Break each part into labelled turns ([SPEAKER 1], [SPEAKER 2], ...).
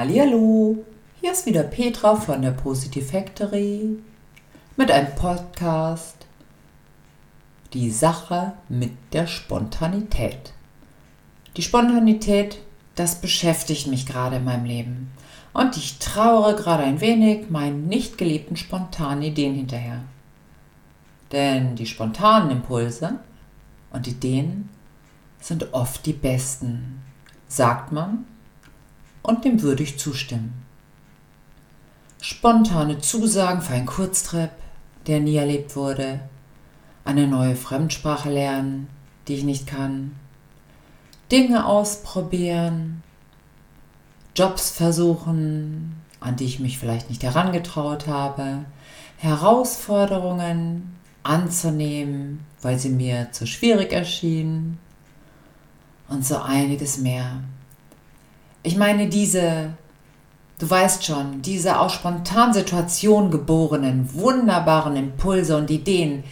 [SPEAKER 1] Hallihallo, hier ist wieder Petra von der Positive Factory mit einem Podcast Die Sache mit der Spontanität. Die Spontanität, das beschäftigt mich gerade in meinem Leben und ich trauere gerade ein wenig meinen nicht geliebten spontanen Ideen hinterher. Denn die spontanen Impulse und Ideen sind oft die besten, sagt man und dem würde ich zustimmen. Spontane Zusagen für einen Kurztrip, der nie erlebt wurde, eine neue Fremdsprache lernen, die ich nicht kann, Dinge ausprobieren, Jobs versuchen, an die ich mich vielleicht nicht herangetraut habe, Herausforderungen anzunehmen, weil sie mir zu schwierig erschienen und so einiges mehr. Ich meine, diese, du weißt schon, diese aus Spontansituationen geborenen, wunderbaren Impulse und Ideen,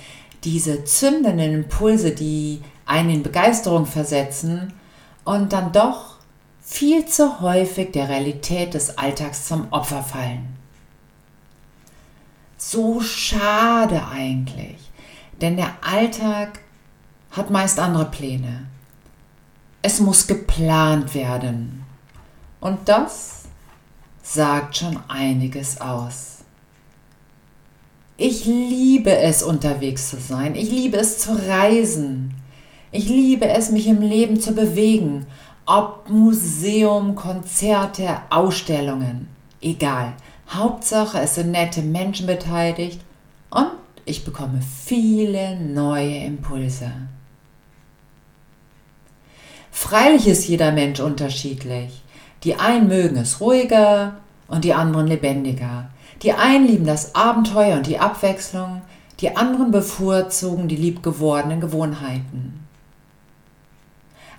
[SPEAKER 1] diese zündenden Impulse, die einen in Begeisterung versetzen und dann doch viel zu häufig der Realität des Alltags zum Opfer fallen. So schade eigentlich, denn der Alltag hat meist andere Pläne. Es muss geplant werden. Und das sagt schon einiges aus. Ich liebe es, unterwegs zu sein. Ich liebe es zu reisen. Ich liebe es, mich im Leben zu bewegen. Ob Museum, Konzerte, Ausstellungen. Egal. Hauptsache, es sind nette Menschen beteiligt und ich bekomme viele neue Impulse. Freilich ist jeder Mensch unterschiedlich. Die einen mögen es ruhiger und die anderen lebendiger. Die einen lieben das Abenteuer und die Abwechslung, die anderen bevorzugen die liebgewordenen Gewohnheiten.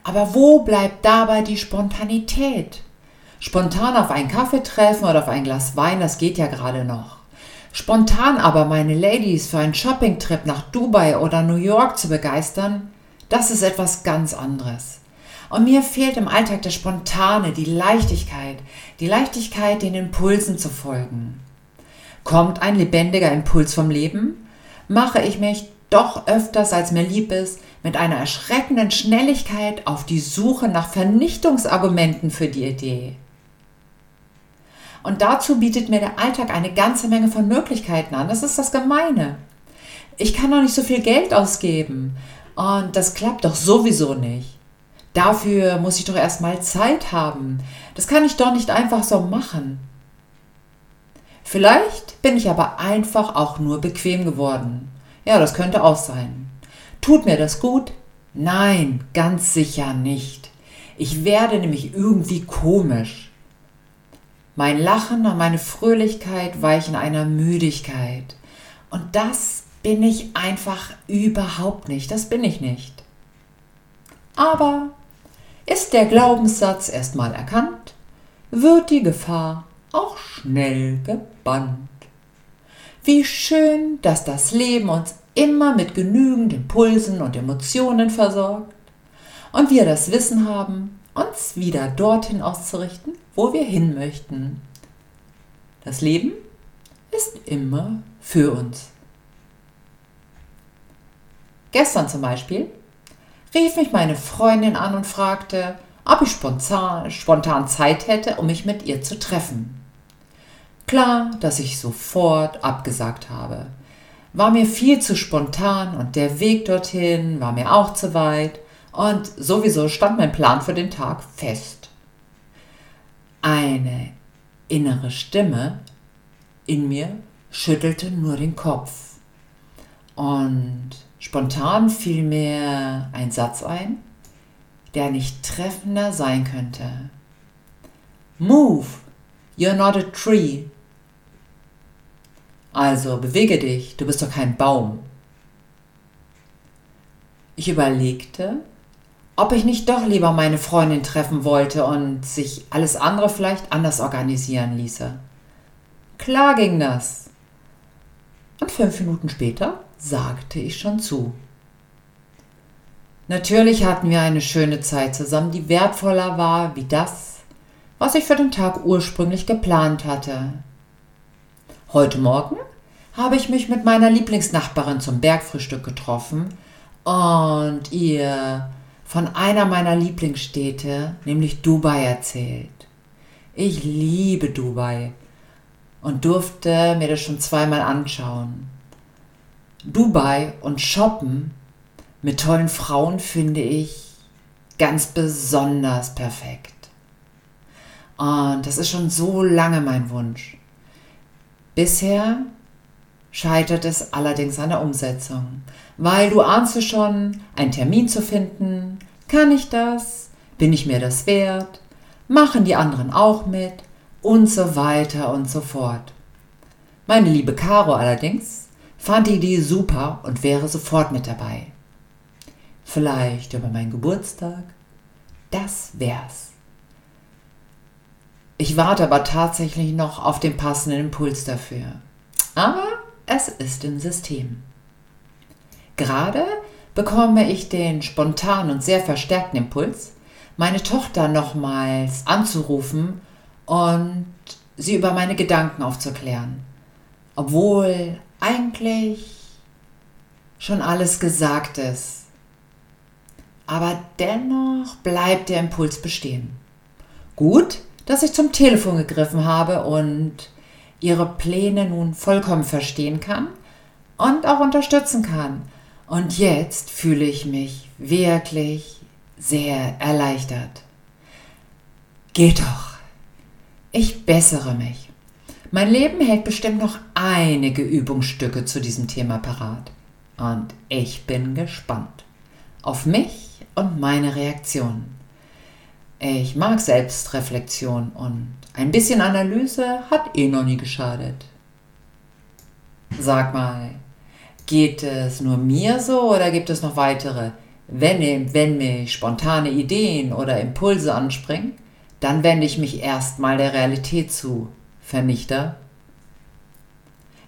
[SPEAKER 1] Aber wo bleibt dabei die Spontanität? Spontan auf einen Kaffee treffen oder auf ein Glas Wein, das geht ja gerade noch. Spontan aber meine Ladies für einen Shoppingtrip nach Dubai oder New York zu begeistern, das ist etwas ganz anderes. Und mir fehlt im Alltag das Spontane, die Leichtigkeit, die Leichtigkeit, den Impulsen zu folgen. Kommt ein lebendiger Impuls vom Leben, mache ich mich doch öfters, als mir lieb ist, mit einer erschreckenden Schnelligkeit auf die Suche nach Vernichtungsargumenten für die Idee. Und dazu bietet mir der Alltag eine ganze Menge von Möglichkeiten an. Das ist das Gemeine. Ich kann doch nicht so viel Geld ausgeben. Und das klappt doch sowieso nicht. Dafür muss ich doch erstmal Zeit haben. Das kann ich doch nicht einfach so machen. Vielleicht bin ich aber einfach auch nur bequem geworden. Ja, das könnte auch sein. Tut mir das gut? Nein, ganz sicher nicht. Ich werde nämlich irgendwie komisch. Mein Lachen und meine Fröhlichkeit weichen einer Müdigkeit. Und das bin ich einfach überhaupt nicht. Das bin ich nicht. Aber ist der Glaubenssatz erstmal erkannt, wird die Gefahr auch schnell gebannt. Wie schön, dass das Leben uns immer mit genügend Impulsen und Emotionen versorgt und wir das Wissen haben, uns wieder dorthin auszurichten, wo wir hin möchten. Das Leben ist immer für uns. Gestern zum Beispiel rief mich meine Freundin an und fragte, ob ich spontan, spontan Zeit hätte, um mich mit ihr zu treffen. Klar, dass ich sofort abgesagt habe. War mir viel zu spontan und der Weg dorthin war mir auch zu weit und sowieso stand mein Plan für den Tag fest. Eine innere Stimme in mir schüttelte nur den Kopf und Spontan fiel mir ein Satz ein, der nicht treffender sein könnte. Move, you're not a tree. Also bewege dich, du bist doch kein Baum. Ich überlegte, ob ich nicht doch lieber meine Freundin treffen wollte und sich alles andere vielleicht anders organisieren ließe. Klar ging das. Und fünf Minuten später sagte ich schon zu. Natürlich hatten wir eine schöne Zeit zusammen, die wertvoller war wie das, was ich für den Tag ursprünglich geplant hatte. Heute Morgen habe ich mich mit meiner Lieblingsnachbarin zum Bergfrühstück getroffen und ihr von einer meiner Lieblingsstädte, nämlich Dubai, erzählt. Ich liebe Dubai und durfte mir das schon zweimal anschauen. Dubai und Shoppen mit tollen Frauen finde ich ganz besonders perfekt. Und das ist schon so lange mein Wunsch. Bisher scheitert es allerdings an der Umsetzung, weil du ahnst du schon, einen Termin zu finden, kann ich das, bin ich mir das wert, machen die anderen auch mit und so weiter und so fort. Meine liebe Caro allerdings fand die Idee super und wäre sofort mit dabei. Vielleicht über meinen Geburtstag? Das wär's. Ich warte aber tatsächlich noch auf den passenden Impuls dafür. Aber es ist im System. Gerade bekomme ich den spontanen und sehr verstärkten Impuls, meine Tochter nochmals anzurufen und sie über meine Gedanken aufzuklären. Obwohl eigentlich schon alles gesagt ist. Aber dennoch bleibt der Impuls bestehen. Gut, dass ich zum Telefon gegriffen habe und ihre Pläne nun vollkommen verstehen kann und auch unterstützen kann. Und jetzt fühle ich mich wirklich sehr erleichtert. Geht doch. Ich bessere mich. Mein Leben hält bestimmt noch einige Übungsstücke zu diesem Thema parat. Und ich bin gespannt auf mich und meine Reaktionen. Ich mag Selbstreflexion und ein bisschen Analyse hat eh noch nie geschadet. Sag mal, geht es nur mir so oder gibt es noch weitere? Wenn, wenn mich spontane Ideen oder Impulse anspringen, dann wende ich mich erstmal der Realität zu. Vernichter.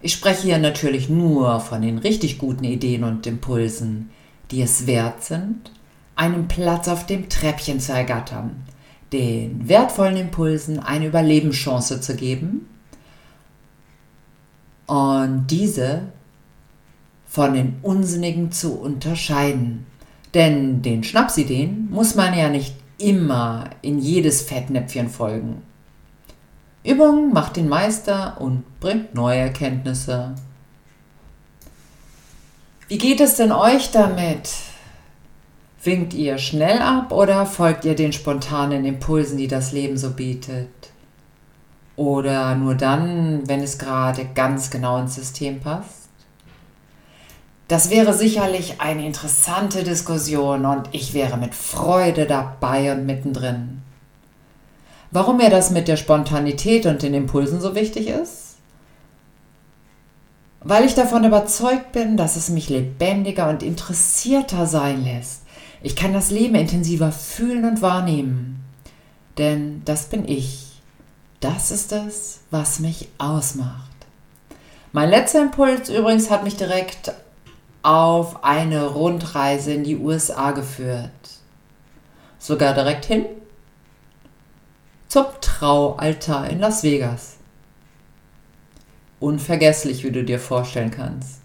[SPEAKER 1] Ich spreche hier natürlich nur von den richtig guten Ideen und Impulsen, die es wert sind, einen Platz auf dem Treppchen zu ergattern, den wertvollen Impulsen eine Überlebenschance zu geben und diese von den unsinnigen zu unterscheiden. Denn den Schnapsideen muss man ja nicht immer in jedes Fettnäpfchen folgen. Übung macht den Meister und bringt neue Erkenntnisse. Wie geht es denn euch damit? Winkt ihr schnell ab oder folgt ihr den spontanen Impulsen, die das Leben so bietet? Oder nur dann, wenn es gerade ganz genau ins System passt? Das wäre sicherlich eine interessante Diskussion und ich wäre mit Freude dabei und mittendrin. Warum mir das mit der Spontanität und den Impulsen so wichtig ist? Weil ich davon überzeugt bin, dass es mich lebendiger und interessierter sein lässt ich kann das Leben intensiver fühlen und wahrnehmen. Denn das bin ich. Das ist es, was mich ausmacht. Mein letzter Impuls übrigens hat mich direkt auf eine Rundreise in die USA geführt. Sogar direkt hin zum Traualtar in Las Vegas. Unvergesslich, wie du dir vorstellen kannst.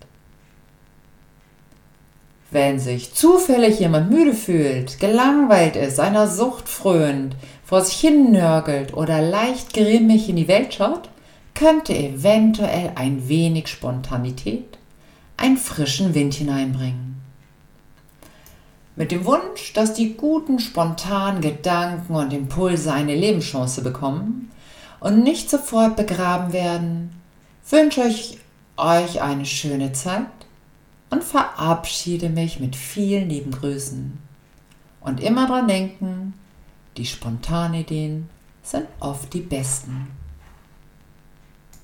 [SPEAKER 1] Wenn sich zufällig jemand müde fühlt, gelangweilt ist, einer Sucht frönt, vor sich hin nörgelt oder leicht grimmig in die Welt schaut, könnte eventuell ein wenig Spontanität einen frischen Wind hineinbringen. Mit dem Wunsch, dass die guten, spontanen Gedanken und Impulse eine Lebenschance bekommen und nicht sofort begraben werden, wünsche ich euch eine schöne Zeit und verabschiede mich mit vielen lieben Grüßen. Und immer dran denken, die Spontanideen sind oft die besten.